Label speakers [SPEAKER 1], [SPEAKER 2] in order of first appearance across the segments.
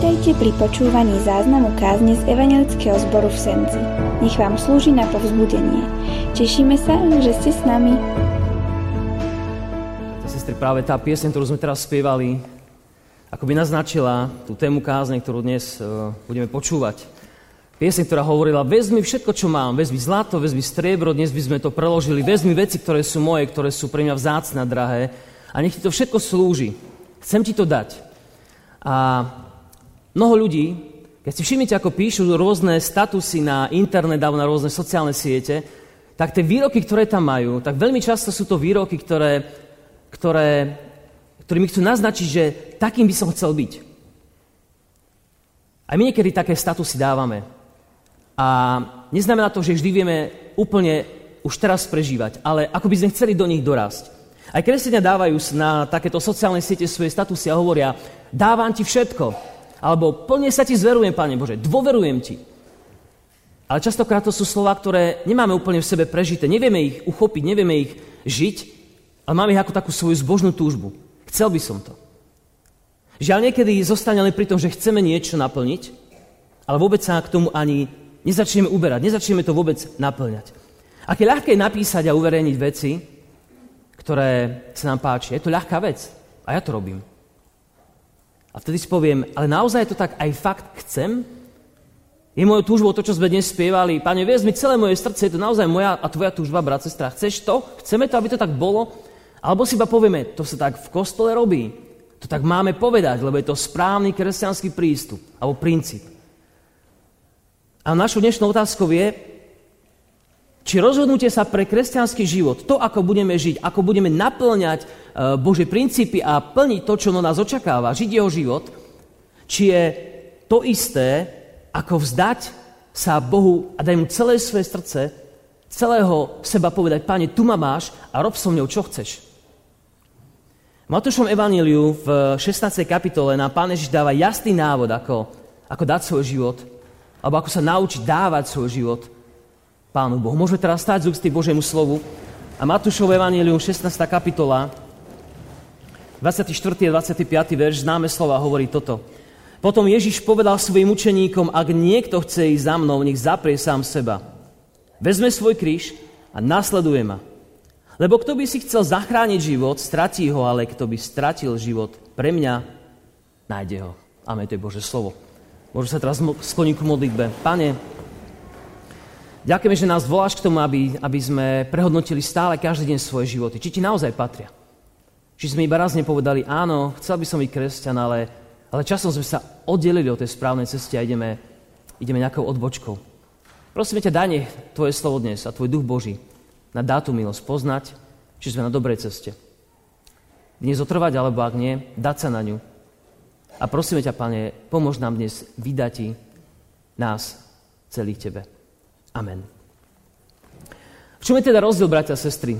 [SPEAKER 1] Vítajte pri počúvaní záznamu kázne z Evangelického zboru v Senci. Nech vám slúži na povzbudenie. Tešíme sa, že ste s nami.
[SPEAKER 2] Sestry, práve tá piesň, ktorú sme teraz spievali, ako by naznačila tú tému kázne, ktorú dnes uh, budeme počúvať. Piesň, ktorá hovorila, vezmi všetko, čo mám, vezmi zlato, vezmi striebro, dnes by sme to preložili, vezmi veci, ktoré sú moje, ktoré sú pre mňa vzácne drahé a nech ti to všetko slúži. Chcem ti to dať. A mnoho ľudí, keď si všimnite, ako píšu rôzne statusy na internet alebo na rôzne sociálne siete, tak tie výroky, ktoré tam majú, tak veľmi často sú to výroky, ktoré, ktoré, ktorými chcú naznačiť, že takým by som chcel byť. A my niekedy také statusy dávame. A neznamená to, že vždy vieme úplne už teraz prežívať, ale ako by sme chceli do nich dorásť. Aj kresťania dávajú na takéto sociálne siete svoje statusy a hovoria, dávam ti všetko. Alebo plne sa ti zverujem, Pane Bože, dôverujem ti. Ale častokrát to sú slova, ktoré nemáme úplne v sebe prežité. Nevieme ich uchopiť, nevieme ich žiť, ale máme ich ako takú svoju zbožnú túžbu. Chcel by som to. Žiaľ, niekedy zostaneme pri tom, že chceme niečo naplniť, ale vôbec sa k tomu ani nezačneme uberať, nezačneme to vôbec naplňať. Aké ľahké je napísať a uverejniť veci, ktoré sa nám páči. Je to ľahká vec a ja to robím. A vtedy si poviem, ale naozaj to tak aj fakt chcem? Je mojou túžbou to, čo sme dnes spievali. Pane, mi celé moje srdce, je to naozaj moja a tvoja túžba, brat, sestra. Chceš to? Chceme to, aby to tak bolo? Alebo si iba povieme, to sa tak v kostole robí. To tak máme povedať, lebo je to správny kresťanský prístup alebo princíp. A našou dnešnou otázkou je, či rozhodnutie sa pre kresťanský život, to, ako budeme žiť, ako budeme naplňať e, Bože princípy a plniť to, čo no nás očakáva, žiť jeho život, či je to isté, ako vzdať sa Bohu a dať mu celé svoje srdce, celého seba povedať, Pane, tu ma máš a rob so mňou, čo chceš. V Matúšom Evaníliu v 16. kapitole nám Pán Ježiš dáva jasný návod, ako, ako dať svoj život, alebo ako sa naučiť dávať svoj život Pánu Bohu. Môžeme teraz stať z úcty Božiemu slovu. A Matúšov Evangelium, 16. kapitola, 24. a 25. verš, známe slova, hovorí toto. Potom Ježiš povedal svojim učeníkom, ak niekto chce ísť za mnou, nech zaprie sám seba. Vezme svoj kríž a nasleduje ma. Lebo kto by si chcel zachrániť život, stratí ho, ale kto by stratil život pre mňa, nájde ho. Amen, to je Bože slovo. Môžu sa teraz skloniť k modlitbe. Pane, Ďakujeme, že nás voláš k tomu, aby, aby sme prehodnotili stále každý deň svoje životy. Či ti naozaj patria. Či sme iba raz nepovedali, áno, chcel by som byť kresťan, ale, ale časom sme sa oddelili od tej správnej cesty a ideme, ideme nejakou odbočkou. Prosíme ťa, daj nech tvoje slovo dnes a tvoj duch Boží na dátu milosť poznať, či sme na dobrej ceste. Dnes otrvať, alebo ak nie, dať sa na ňu. A prosíme ťa, Pane, pomôž nám dnes vydať nás celých Tebe. Amen. V čom je teda rozdiel, bratia a sestry?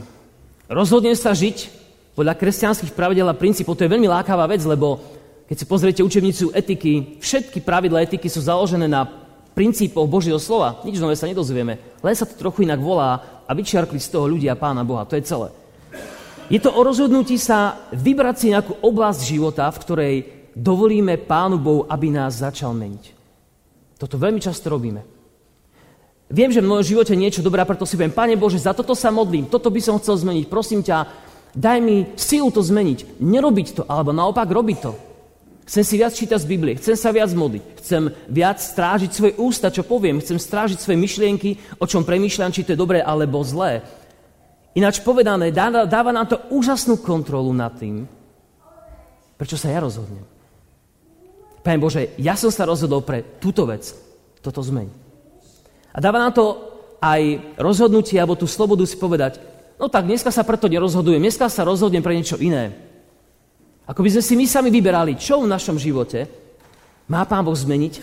[SPEAKER 2] Rozhodnem sa žiť podľa kresťanských pravidel a princípov. To je veľmi lákavá vec, lebo keď si pozriete učebnicu etiky, všetky pravidla etiky sú založené na princípoch Božieho slova. Nič nové sa nedozvieme. Len sa to trochu inak volá a vyčiarkli z toho ľudia Pána Boha. To je celé. Je to o rozhodnutí sa vybrať si nejakú oblasť života, v ktorej dovolíme Pánu Bohu, aby nás začal meniť. Toto veľmi často robíme. Viem, že v mojom živote niečo dobré, preto si poviem, Pane Bože, za toto sa modlím, toto by som chcel zmeniť, prosím ťa, daj mi silu to zmeniť, nerobiť to, alebo naopak robiť to. Chcem si viac čítať z Biblie, chcem sa viac modliť, chcem viac strážiť svoje ústa, čo poviem, chcem strážiť svoje myšlienky, o čom premýšľam, či to je dobré alebo zlé. Ináč povedané, dáva nám to úžasnú kontrolu nad tým, prečo sa ja rozhodnem. Pane Bože, ja som sa rozhodol pre túto vec, toto zmeniť. A dáva nám to aj rozhodnutie, alebo tú slobodu si povedať, no tak dneska sa preto nerozhodujem, dneska sa rozhodnem pre niečo iné. Ako by sme si my sami vyberali, čo v našom živote má Pán Boh zmeniť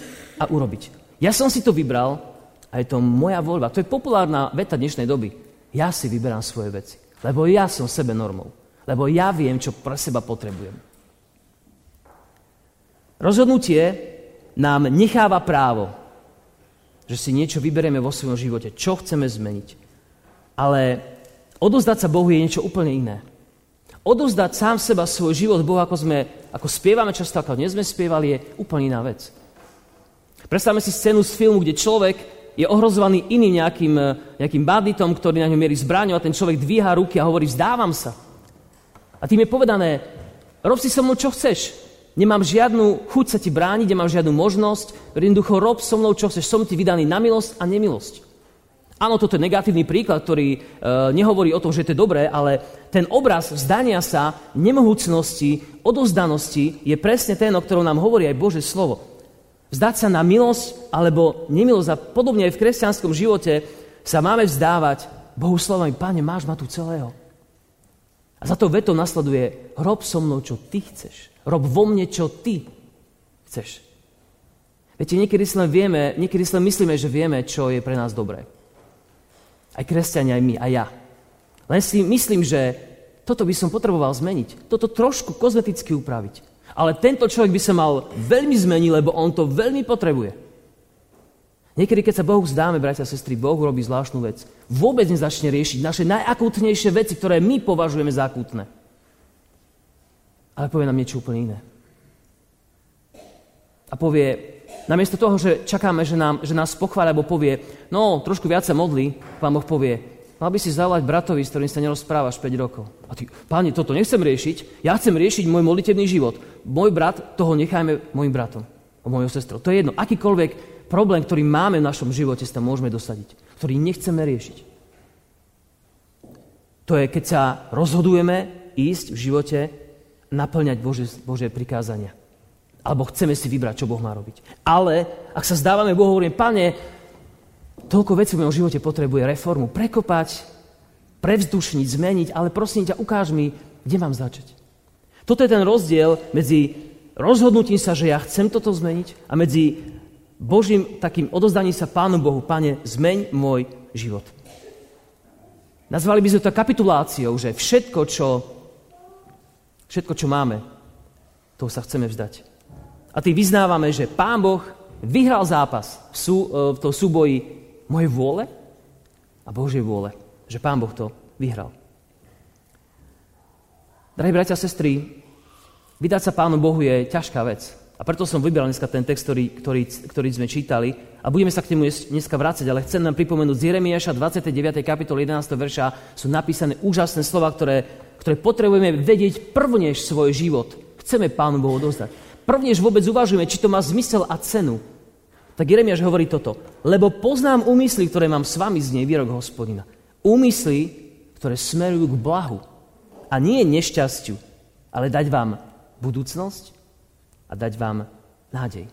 [SPEAKER 2] a urobiť. Ja som si to vybral a je to moja voľba. To je populárna veta dnešnej doby. Ja si vyberám svoje veci, lebo ja som sebe normou. Lebo ja viem, čo pre seba potrebujem. Rozhodnutie nám necháva právo že si niečo vyberieme vo svojom živote, čo chceme zmeniť. Ale odozdať sa Bohu je niečo úplne iné. Odozdať sám seba svoj život Bohu, ako, sme, ako spievame často, ako dnes sme spievali, je úplne iná vec. Predstavme si scénu z filmu, kde človek je ohrozovaný iným nejakým, nejakým banditom, ktorý na ňom mierí zbraňou a ten človek dvíha ruky a hovorí, vzdávam sa. A tým je povedané, rob si so mnou, čo chceš. Nemám žiadnu chuť sa ti brániť, nemám žiadnu možnosť, jednoducho rob so mnou, čo chceš. Som ti vydaný na milosť a nemilosť. Áno, toto je negatívny príklad, ktorý e, nehovorí o tom, že to je dobré, ale ten obraz vzdania sa, nemohúcnosti, odozdanosti je presne ten, o ktorom nám hovorí aj Bože slovo. Vzdať sa na milosť alebo nemilosť a podobne aj v kresťanskom živote sa máme vzdávať Bohu slovami, Pane, máš ma tu celého. A za to veto nasleduje, rob so mnou, čo ty chceš. Rob vo mne, čo ty chceš. Viete, niekedy si len vieme, niekedy si len myslíme, že vieme, čo je pre nás dobré. Aj kresťania, aj my, aj ja. Len si myslím, že toto by som potreboval zmeniť. Toto trošku kozmeticky upraviť. Ale tento človek by sa mal veľmi zmeniť, lebo on to veľmi potrebuje. Niekedy, keď sa Bohu zdáme, bratia a sestry, Boh robí zvláštnu vec. Vôbec nezačne riešiť naše najakútnejšie veci, ktoré my považujeme za akútne. Ale povie nám niečo úplne iné. A povie, Namiesto toho, že čakáme, že, nám, že nás pochváľa, alebo povie, no, trošku viac sa modlí, pán Boh povie, mal by si zavolať bratovi, s ktorým sa nerozprávaš 5 rokov. A ty, páni, toto nechcem riešiť, ja chcem riešiť môj modlitevný život. Môj brat, toho nechajme môjim bratom, mojou sestrou. To je jedno, akýkoľvek problém, ktorý máme v našom živote, sa môžeme dosadiť, ktorý nechceme riešiť. To je, keď sa rozhodujeme ísť v živote naplňať Bože, Bože prikázania alebo chceme si vybrať, čo Boh má robiť. Ale ak sa zdávame Bohu, hovorím, pane, toľko vecí v mojom živote potrebuje reformu, prekopať, prevzdušniť, zmeniť, ale prosím ťa, ukáž mi, kde mám začať. Toto je ten rozdiel medzi rozhodnutím sa, že ja chcem toto zmeniť a medzi Božím takým odozdaním sa Pánu Bohu, Pane, zmeň môj život. Nazvali by sme to kapituláciou, že všetko, čo, všetko, čo máme, toho sa chceme vzdať a tým vyznávame, že Pán Boh vyhral zápas v, sú, e, v tom súboji mojej vôle a Božej vôle. Že Pán Boh to vyhral. Drahí bratia a sestry, vydať sa Pánu Bohu je ťažká vec. A preto som vybral dneska ten text, ktorý, ktorý, ktorý sme čítali. A budeme sa k nemu dneska vrácať, ale chcem nám pripomenúť z Jeremiaša 29. kapitoly 11. verša sú napísané úžasné slova, ktoré, ktoré potrebujeme vedieť prvnež svoj život. Chceme Pánu Bohu dozdať prvnež vôbec uvažujeme, či to má zmysel a cenu, tak Jeremiáš hovorí toto. Lebo poznám úmysly, ktoré mám s vami z nej, výrok hospodina. Úmysly, ktoré smerujú k blahu. A nie nešťastiu, ale dať vám budúcnosť a dať vám nádej.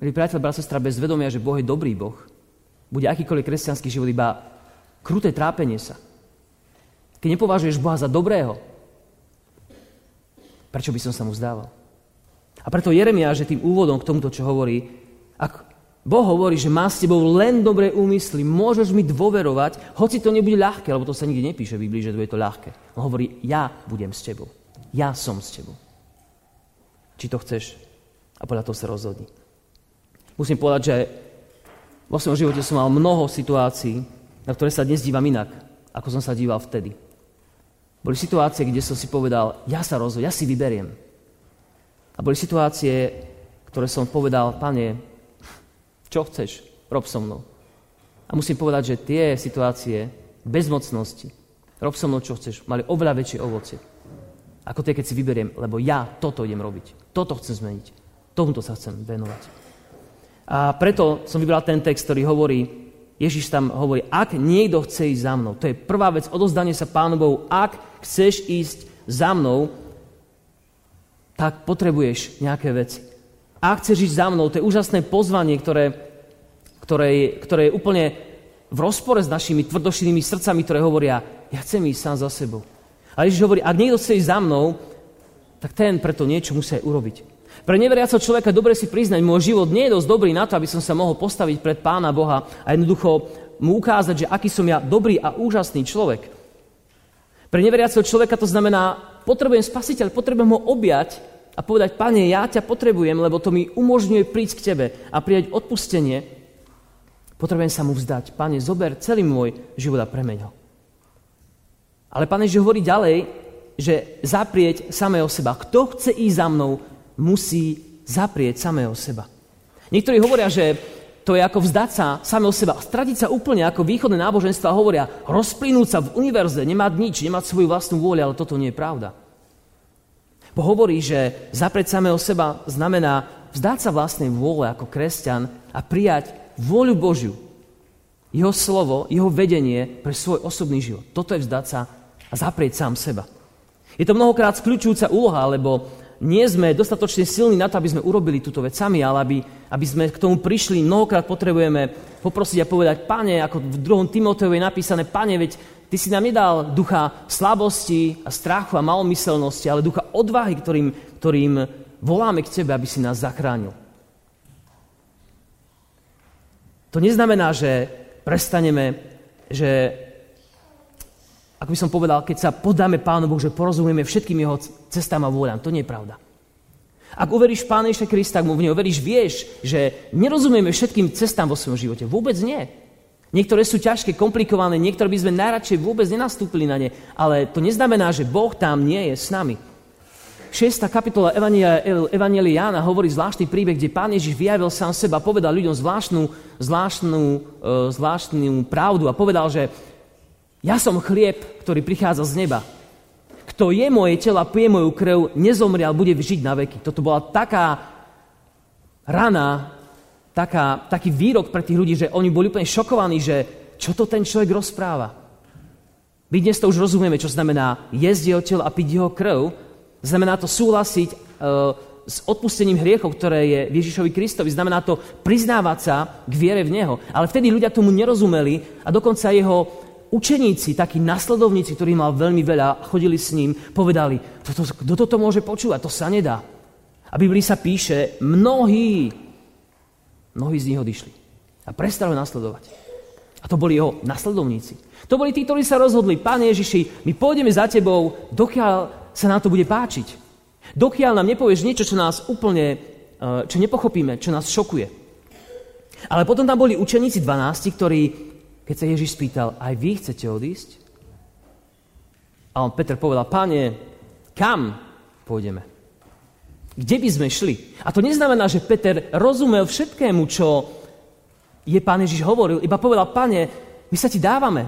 [SPEAKER 2] Milí priateľ, brat, sestra, bez vedomia, že Boh je dobrý Boh, bude akýkoľvek kresťanský život iba kruté trápenie sa. Keď nepovažuješ Boha za dobrého, Prečo by som sa mu zdával? A preto Jeremiáš je tým úvodom k tomuto, čo hovorí, ak Boh hovorí, že má s tebou len dobré úmysly, môžeš mi dôverovať, hoci to nebude ľahké, lebo to sa nikde nepíše v Biblii, že to je to ľahké. On hovorí, ja budem s tebou. Ja som s tebou. Či to chceš? A podľa toho sa rozhodni. Musím povedať, že vo svojom živote som mal mnoho situácií, na ktoré sa dnes dívam inak, ako som sa díval vtedy. Boli situácie, kde som si povedal, ja sa rozhodol, ja si vyberiem. A boli situácie, ktoré som povedal, pane, čo chceš, rob so mnou. A musím povedať, že tie situácie bezmocnosti, rob so mnou, čo chceš, mali oveľa väčšie ovocie. Ako tie, keď si vyberiem, lebo ja toto idem robiť. Toto chcem zmeniť. Tomuto sa chcem venovať. A preto som vybral ten text, ktorý hovorí, Ježiš tam hovorí, ak niekto chce ísť za mnou, to je prvá vec, odozdanie sa Pánu Bohu, ak chceš ísť za mnou, tak potrebuješ nejaké veci. Ak chceš ísť za mnou, to je úžasné pozvanie, ktoré, ktoré, ktoré je úplne v rozpore s našimi tvrdošinými srdcami, ktoré hovoria, ja chcem ísť sám za sebou. A Ježiš hovorí, ak niekto chce ísť za mnou, tak ten preto niečo musí aj urobiť. Pre neveriaceho človeka dobre si priznať, môj život nie je dosť dobrý na to, aby som sa mohol postaviť pred Pána Boha a jednoducho mu ukázať, že aký som ja dobrý a úžasný človek. Pre neveriaceho človeka to znamená, potrebujem spasiteľ, potrebujem ho objať a povedať, Pane, ja ťa potrebujem, lebo to mi umožňuje prísť k Tebe a prijať odpustenie. Potrebujem sa mu vzdať. Pane, zober celý môj život a premeň ho. Ale Pán Ježiš hovorí ďalej, že zaprieť samého seba. Kto chce ísť za mnou, musí zaprieť samého seba. Niektorí hovoria, že to je ako vzdať sa samého seba, stratiť sa úplne ako východné náboženstva hovoria, rozplynúť sa v univerze, nemať nič, nemať svoju vlastnú vôľu, ale toto nie je pravda. Bo hovorí, že zaprieť samého seba znamená vzdať sa vlastnej vôle ako kresťan a prijať vôľu Božiu. Jeho slovo, jeho vedenie pre svoj osobný život. Toto je vzdať sa a zaprieť sám seba. Je to mnohokrát skľúčujúca úloha, lebo nie sme dostatočne silní na to, aby sme urobili túto vec sami, ale aby, aby sme k tomu prišli, mnohokrát potrebujeme poprosiť a povedať, pane, ako v druhom Timoteovi je napísané, pane, veď ty si nám nedal ducha slabosti a strachu a malomyselnosti, ale ducha odvahy, ktorým, ktorým voláme k tebe, aby si nás zachránil. To neznamená, že prestaneme, že ako by som povedal, keď sa podáme Pánu Bohu, že porozumieme všetkým jeho cestám a vôľam. To nie je pravda. Ak uveríš Pána Ježiša Krista, ak mu v neho veríš, vieš, že nerozumieme všetkým cestám vo svojom živote. Vôbec nie. Niektoré sú ťažké, komplikované, niektoré by sme najradšej vôbec nenastúpili na ne, ale to neznamená, že Boh tam nie je s nami. 6. kapitola Evangelia Jána hovorí zvláštny príbeh, kde Pán Ježiš vyjavil sám seba, povedal ľuďom zvláštnu, zvláštnu, e, zvláštnu pravdu a povedal, že ja som chlieb, ktorý prichádza z neba. Kto je moje telo a pije moju krv, nezomrie, ale bude žiť na veky. Toto bola taká rana, taká, taký výrok pre tých ľudí, že oni boli úplne šokovaní, že čo to ten človek rozpráva. My dnes to už rozumieme, čo znamená jesť jeho telo a piť jeho krv. Znamená to súhlasiť e, s odpustením hriechov, ktoré je Ježišovi Kristovi. Znamená to priznávať sa k viere v Neho. Ale vtedy ľudia tomu nerozumeli a dokonca jeho učeníci, takí nasledovníci, ktorí mal veľmi veľa, chodili s ním, povedali, toto, kto toto môže počúvať, to sa nedá. A Biblii sa píše, mnohí, mnohí z nich odišli a prestali nasledovať. A to boli jeho nasledovníci. To boli tí, ktorí sa rozhodli, Pán Ježiši, my pôjdeme za tebou, dokiaľ sa nám to bude páčiť. Dokiaľ nám nepovieš niečo, čo nás úplne, eh, čo nepochopíme, čo nás šokuje. Ale potom tam boli učeníci 12, ktorí keď sa Ježiš spýtal, aj vy chcete odísť? A on Peter povedal, páne, kam pôjdeme? Kde by sme šli? A to neznamená, že Peter rozumel všetkému, čo je pán Ježiš hovoril, iba povedal, pane, my sa ti dávame.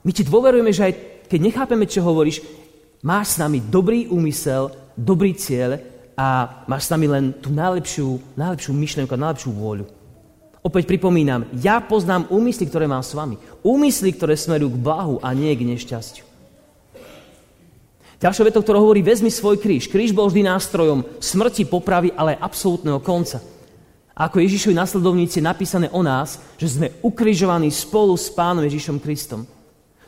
[SPEAKER 2] My ti dôverujeme, že aj keď nechápeme, čo hovoríš, máš s nami dobrý úmysel, dobrý cieľ a máš s nami len tú najlepšiu, najlepšiu myšlenku a najlepšiu vôľu. Opäť pripomínam, ja poznám úmysly, ktoré mám s vami. Úmysly, ktoré smerujú k blahu a nie k nešťastiu. Ďalšia veta, ktorá hovorí, vezmi svoj kríž. Kríž bol vždy nástrojom smrti, popravy, ale aj absolútneho konca. A ako Ježišovi nasledovníci je napísané o nás, že sme ukrižovaní spolu s Pánom Ježišom Kristom.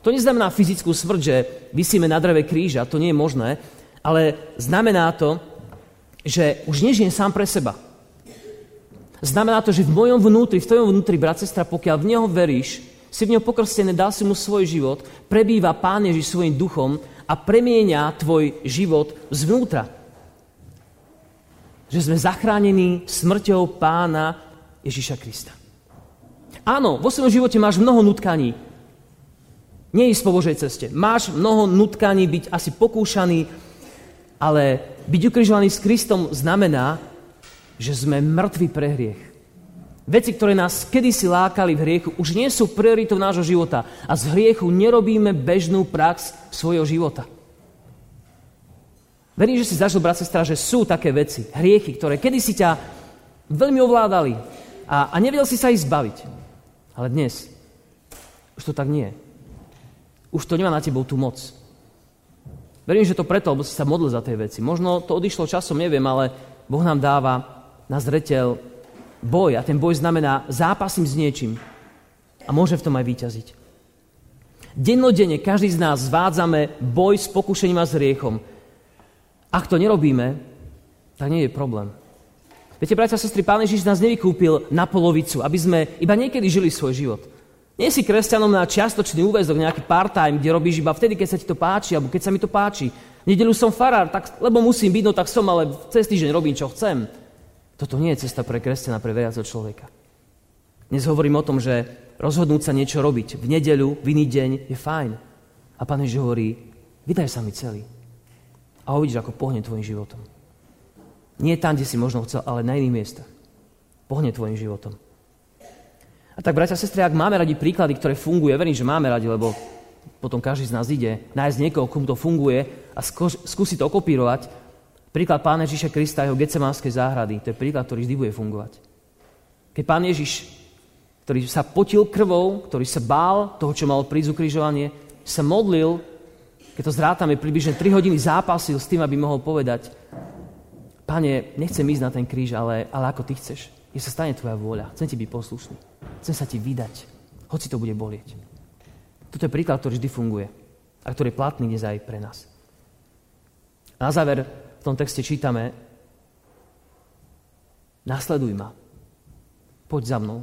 [SPEAKER 2] To neznamená fyzickú smrť, že vysíme na dreve kríža, to nie je možné, ale znamená to, že už nežijem sám pre seba. Znamená to, že v mojom vnútri, v tvojom vnútri, brat, sestra, pokiaľ v Neho veríš, si v Neho pokrstený, dal si mu svoj život, prebýva Pán Ježiš svojim duchom a premieňa tvoj život zvnútra. Že sme zachránení smrťou Pána Ježiša Krista. Áno, vo svojom živote máš mnoho nutkaní. Nie ísť po Božej ceste. Máš mnoho nutkaní byť asi pokúšaný, ale byť ukrižovaný s Kristom znamená, že sme mŕtvi pre hriech. Veci, ktoré nás kedysi lákali v hriechu, už nie sú prioritou nášho života. A z hriechu nerobíme bežnú prax svojho života. Verím, že si zažil, brat, sestra, že sú také veci, hriechy, ktoré kedysi ťa veľmi ovládali a, a nevedel si sa ich zbaviť. Ale dnes už to tak nie je. Už to nemá na tebou tú moc. Verím, že to preto, lebo si sa modlil za tej veci. Možno to odišlo časom, neviem, ale Boh nám dáva na zreteľ boj. A ten boj znamená zápasím s niečím. A môže v tom aj vyťaziť. Dennodenne každý z nás zvádzame boj s pokušením a s hriechom. Ak to nerobíme, tak nie je problém. Viete, bratia a sestry, Pán Ježiš nás nevykúpil na polovicu, aby sme iba niekedy žili svoj život. Nie si kresťanom na čiastočný úvezok, nejaký part-time, kde robíš iba vtedy, keď sa ti to páči, alebo keď sa mi to páči. V nedelu som farár, tak, lebo musím byť, no tak som, ale cez týždeň robím, čo chcem. Toto nie je cesta pre kresťana, pre veriaceho človeka. Dnes hovorím o tom, že rozhodnúť sa niečo robiť v nedeľu, v iný deň je fajn. A Pán Ježiš hovorí, Vydaj sa mi celý. A uvidíš, ako pohne tvojim životom. Nie tam, kde si možno chcel, ale na iných miestach. Pohne tvojim životom. A tak, bratia a sestry, ak máme radi príklady, ktoré fungujú, ja verím, že máme radi, lebo potom každý z nás ide nájsť niekoho, komu to funguje a skúsi to okopírovať. Príklad Pána Ježiša Krista a jeho Getsemánskej záhrady, to je príklad, ktorý vždy bude fungovať. Keď Pán Ježiš, ktorý sa potil krvou, ktorý sa bál toho, čo malo prísť ukrižovanie, sa modlil, keď to zrátame, približne 3 hodiny zápasil s tým, aby mohol povedať, Pane, nechcem ísť na ten kríž, ale, ale ako ty chceš. Je sa stane tvoja vôľa. Chcem ti byť poslušný. Chcem sa ti vydať. Hoci to bude bolieť. Toto je príklad, ktorý vždy funguje. A ktorý je platný dnes aj pre nás. Na záver v tom texte čítame Nasleduj ma. Poď za mnou.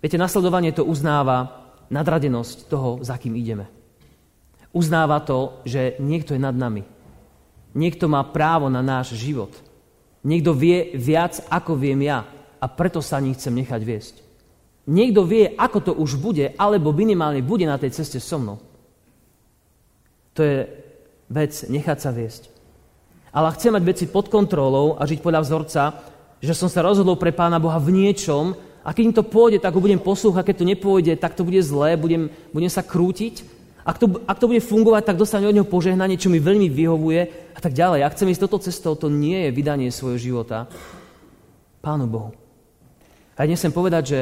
[SPEAKER 2] Viete, nasledovanie to uznáva nadradenosť toho, za kým ideme. Uznáva to, že niekto je nad nami. Niekto má právo na náš život. Niekto vie viac, ako viem ja. A preto sa ním chcem nechať viesť. Niekto vie, ako to už bude, alebo minimálne bude na tej ceste so mnou. To je vec nechať sa viesť. Ale chcem mať veci pod kontrolou a žiť podľa vzorca, že som sa rozhodol pre Pána Boha v niečom a keď im to pôjde, tak ho budem poslúchať, keď to nepôjde, tak to bude zlé, budem, budem sa krútiť ak to, ak to bude fungovať, tak dostane od neho požehnanie, čo mi veľmi vyhovuje a tak ďalej. Ak chcem ísť toto cestou, to nie je vydanie svojho života Pánu Bohu. A dnes chcem povedať, že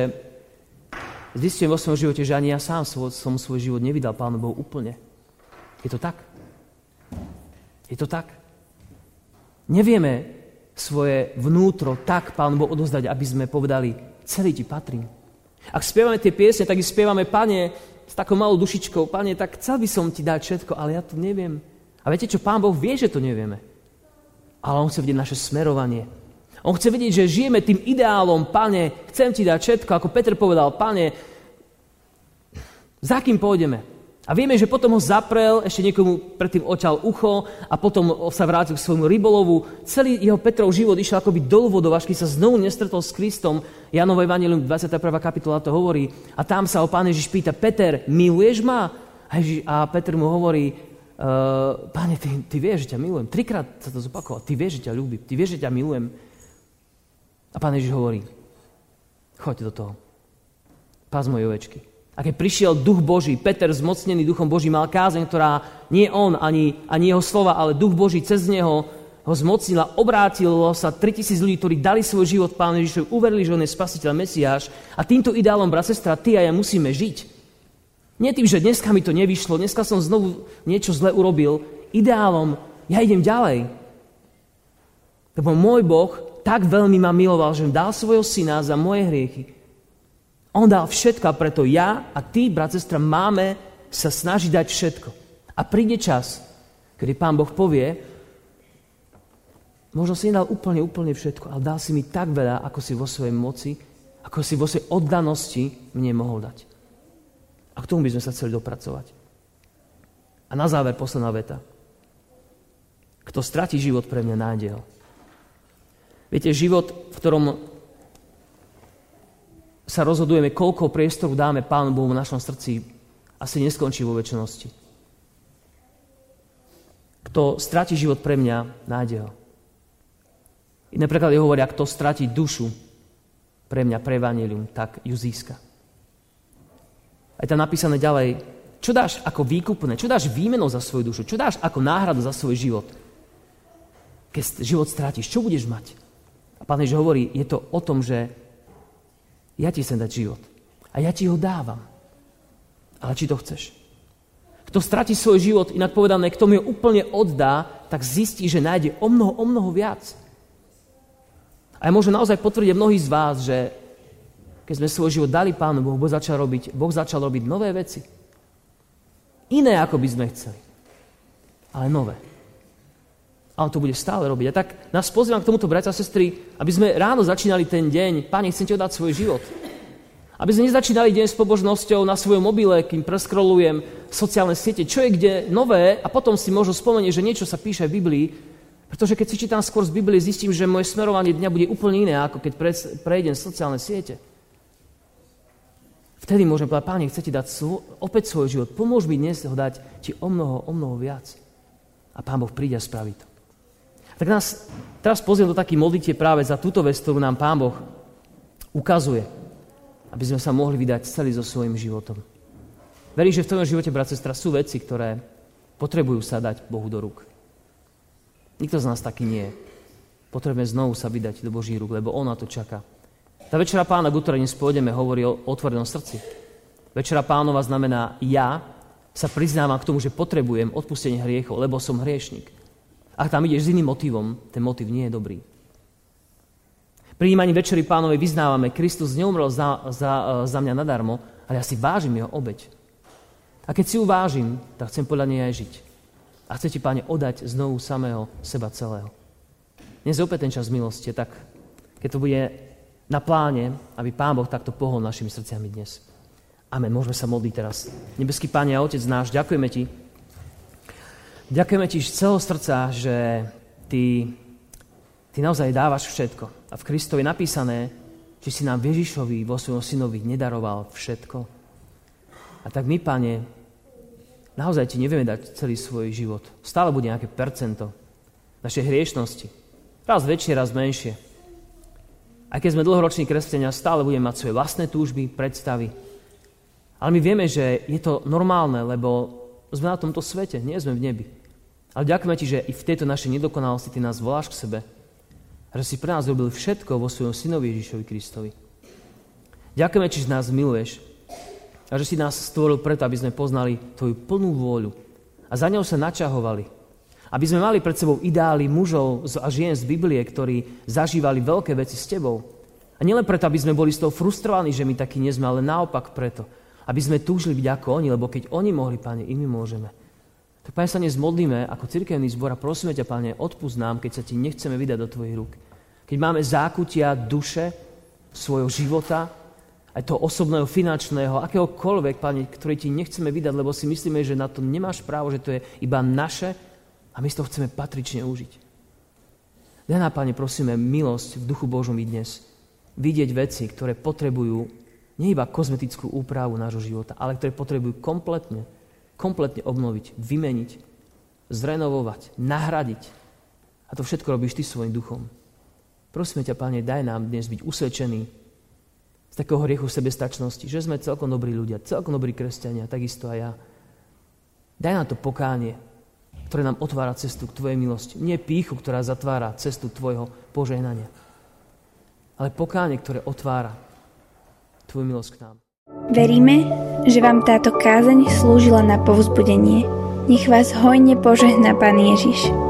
[SPEAKER 2] zistujem vo svojom živote, že ani ja sám svoj, som svoj život nevydal Pánu Bohu úplne. Je to tak? Je to tak? Nevieme svoje vnútro tak Pánu Bohu odozdať, aby sme povedali, celý ti patrím. Ak spievame tie piesne, tak ich spievame, Pane, s takou malou dušičkou, pane, tak chcel by som ti dať všetko, ale ja to neviem. A viete čo, pán Boh vie, že to nevieme. Ale on chce vidieť naše smerovanie. On chce vidieť, že žijeme tým ideálom, pane, chcem ti dať všetko, ako Peter povedal, pane, za kým pôjdeme? A vieme, že potom ho zaprel, ešte niekomu predtým oťal ucho a potom sa vrátil k svojmu rybolovu. Celý jeho Petrov život išiel akoby do vodou, až sa znovu nestretol s Kristom. Janova Evangelium 21. kapitola to hovorí. A tam sa ho pán Ježiš pýta, Peter, miluješ ma? A, Ježiš, a Peter mu hovorí, uh, páne, ty, ty vieš, že ťa milujem. Trikrát sa to zopakoval. Ty vieš, že ťa ľúbim. Ty vieš, že ťa milujem. A pán Ježiš hovorí, choď do toho. Pás moje ovečky. A keď prišiel duch Boží, Peter zmocnený duchom Boží mal kázeň, ktorá nie on, ani, ani jeho slova, ale duch Boží cez neho ho zmocnila, obrátilo sa 3000 ľudí, ktorí dali svoj život Pánu Ježišovi, uverili, že on je spasiteľ, Mesiáš. A týmto ideálom, brat, sestra, ty a ja musíme žiť. Nie tým, že dneska mi to nevyšlo, dneska som znovu niečo zle urobil. Ideálom, ja idem ďalej. Lebo môj Boh tak veľmi ma miloval, že dal svojho syna za moje hriechy on dal všetko a preto ja a ty, brat, sestra, máme sa snažiť dať všetko. A príde čas, kedy Pán Boh povie, možno si nedal úplne, úplne všetko, ale dal si mi tak veľa, ako si vo svojej moci, ako si vo svojej oddanosti mne mohol dať. A k tomu by sme sa chceli dopracovať. A na záver posledná veta. Kto stratí život pre mňa, nájde ho. Viete, život, v ktorom sa rozhodujeme, koľko priestoru dáme Pánu Bohu v našom srdci, asi neskončí vo väčšnosti. Kto stratí život pre mňa, nájde ho. Iné preklady hovoria, kto stratí dušu pre mňa, pre Evangelium, tak ju získa. A tam napísané ďalej, čo dáš ako výkupné, čo dáš výmenou za svoju dušu, čo dáš ako náhradu za svoj život. Keď život strátiš, čo budeš mať? A Pán Ježiš hovorí, je to o tom, že ja ti chcem dať život. A ja ti ho dávam. Ale či to chceš? Kto stratí svoj život, inak povedané, kto mi ho úplne oddá, tak zistí, že nájde o mnoho, o mnoho viac. A ja môžem naozaj potvrdiť mnohí z vás, že keď sme svoj život dali Pánu Bohu, Boh začal robiť, boh začal robiť nové veci. Iné, ako by sme chceli. Ale nové. A on to bude stále robiť. A tak nás pozývam k tomuto, bratia a sestry, aby sme ráno začínali ten deň. Pane, chcem ti oddať svoj život. Aby sme nezačínali deň s pobožnosťou na svojom mobile, kým preskrolujem sociálne siete, čo je kde nové a potom si možno spomenúť, že niečo sa píše v Biblii, pretože keď si čítam skôr z Biblie, zistím, že moje smerovanie dňa bude úplne iné, ako keď prejdem sociálne siete. Vtedy môžeme povedať, Páne, chcete dať svo- opäť svoj život, pomôž mi dnes ho dať ti o mnoho, o mnoho viac. A Pán Boh príde a spraví to. Tak nás teraz pozriem do taký modlite práve za túto vec, ktorú nám Pán Boh ukazuje, aby sme sa mohli vydať celý so svojím životom. Verím, že v tvojom živote, brat, sestra, sú veci, ktoré potrebujú sa dať Bohu do rúk. Nikto z nás taký nie je. Potrebujeme znovu sa vydať do Boží rúk, lebo On na to čaká. Tá večera pána, k ktorej dnes pôjdeme, hovorí o otvorenom srdci. Večera pánova znamená ja sa priznávam k tomu, že potrebujem odpustenie hriechov, lebo som hriešnik. Ak tam ideš s iným motivom, ten motiv nie je dobrý. Pri večery pánovej vyznávame, Kristus neumrel za, za, za mňa nadarmo, ale ja si vážim jeho obeď. A keď si ju vážim, tak chcem podľa nej aj žiť. A chcete, páne, odať znovu samého seba celého. Dnes je opäť ten čas milosti, tak keď to bude na pláne, aby Pán Boh takto pohol našimi srdciami dnes. Amen. Môžeme sa modliť teraz. Nebeský Pán a Otec náš, ďakujeme Ti. Ďakujeme Ti z celého srdca, že Ty, ty naozaj dávaš všetko. A v Kristovi je napísané, že si nám Ježišovi vo svojom synovi nedaroval všetko. A tak my, Pane, naozaj Ti nevieme dať celý svoj život. Stále bude nejaké percento našej hriešnosti. Raz väčšie, raz menšie. Aj keď sme dlhoroční kresťania, stále budeme mať svoje vlastné túžby, predstavy. Ale my vieme, že je to normálne, lebo sme na tomto svete, nie sme v nebi. Ale ďakujeme ti, že i v tejto našej nedokonalosti ty nás voláš k sebe. A že si pre nás robil všetko vo svojom synovi Ježišovi Kristovi. Ďakujeme ti, že nás miluješ a že si nás stvoril preto, aby sme poznali tvoju plnú vôľu a za ňou sa načahovali aby sme mali pred sebou ideály mužov a žien z Biblie, ktorí zažívali veľké veci s tebou. A nielen preto, aby sme boli z toho frustrovaní, že my takí nie sme, ale naopak preto, aby sme túžili byť ako oni, lebo keď oni mohli, Pane, i my môžeme. Tak, Pane, sa dnes modlíme ako cirkevný zbor a prosíme ťa, Pane, odpúsť nám, keď sa ti nechceme vydať do Tvojich rúk. Keď máme zákutia duše, svojho života, aj toho osobného, finančného, akéhokoľvek, Pane, ktorý ti nechceme vydať, lebo si myslíme, že na to nemáš právo, že to je iba naše a my si to chceme patrične užiť. Daj nám, Pane, prosíme, milosť v duchu Božom i dnes. Vidieť veci, ktoré potrebujú nie iba kozmetickú úpravu nášho života, ale ktoré potrebujú kompletne, kompletne obnoviť, vymeniť, zrenovovať, nahradiť. A to všetko robíš Ty svojim duchom. Prosíme ťa, Pane, daj nám dnes byť usvedčení z takého hriechu sebestačnosti, že sme celkom dobrí ľudia, celkom dobrí kresťania, takisto aj ja. Daj nám to pokánie, ktoré nám otvára cestu k Tvojej milosti. Nie píchu, ktorá zatvára cestu Tvojho požehnania. Ale pokáne, ktoré otvára Tvoju milosť k nám.
[SPEAKER 1] Veríme, že vám táto kázeň slúžila na povzbudenie. Nech vás hojne požehná Pán Ježiš.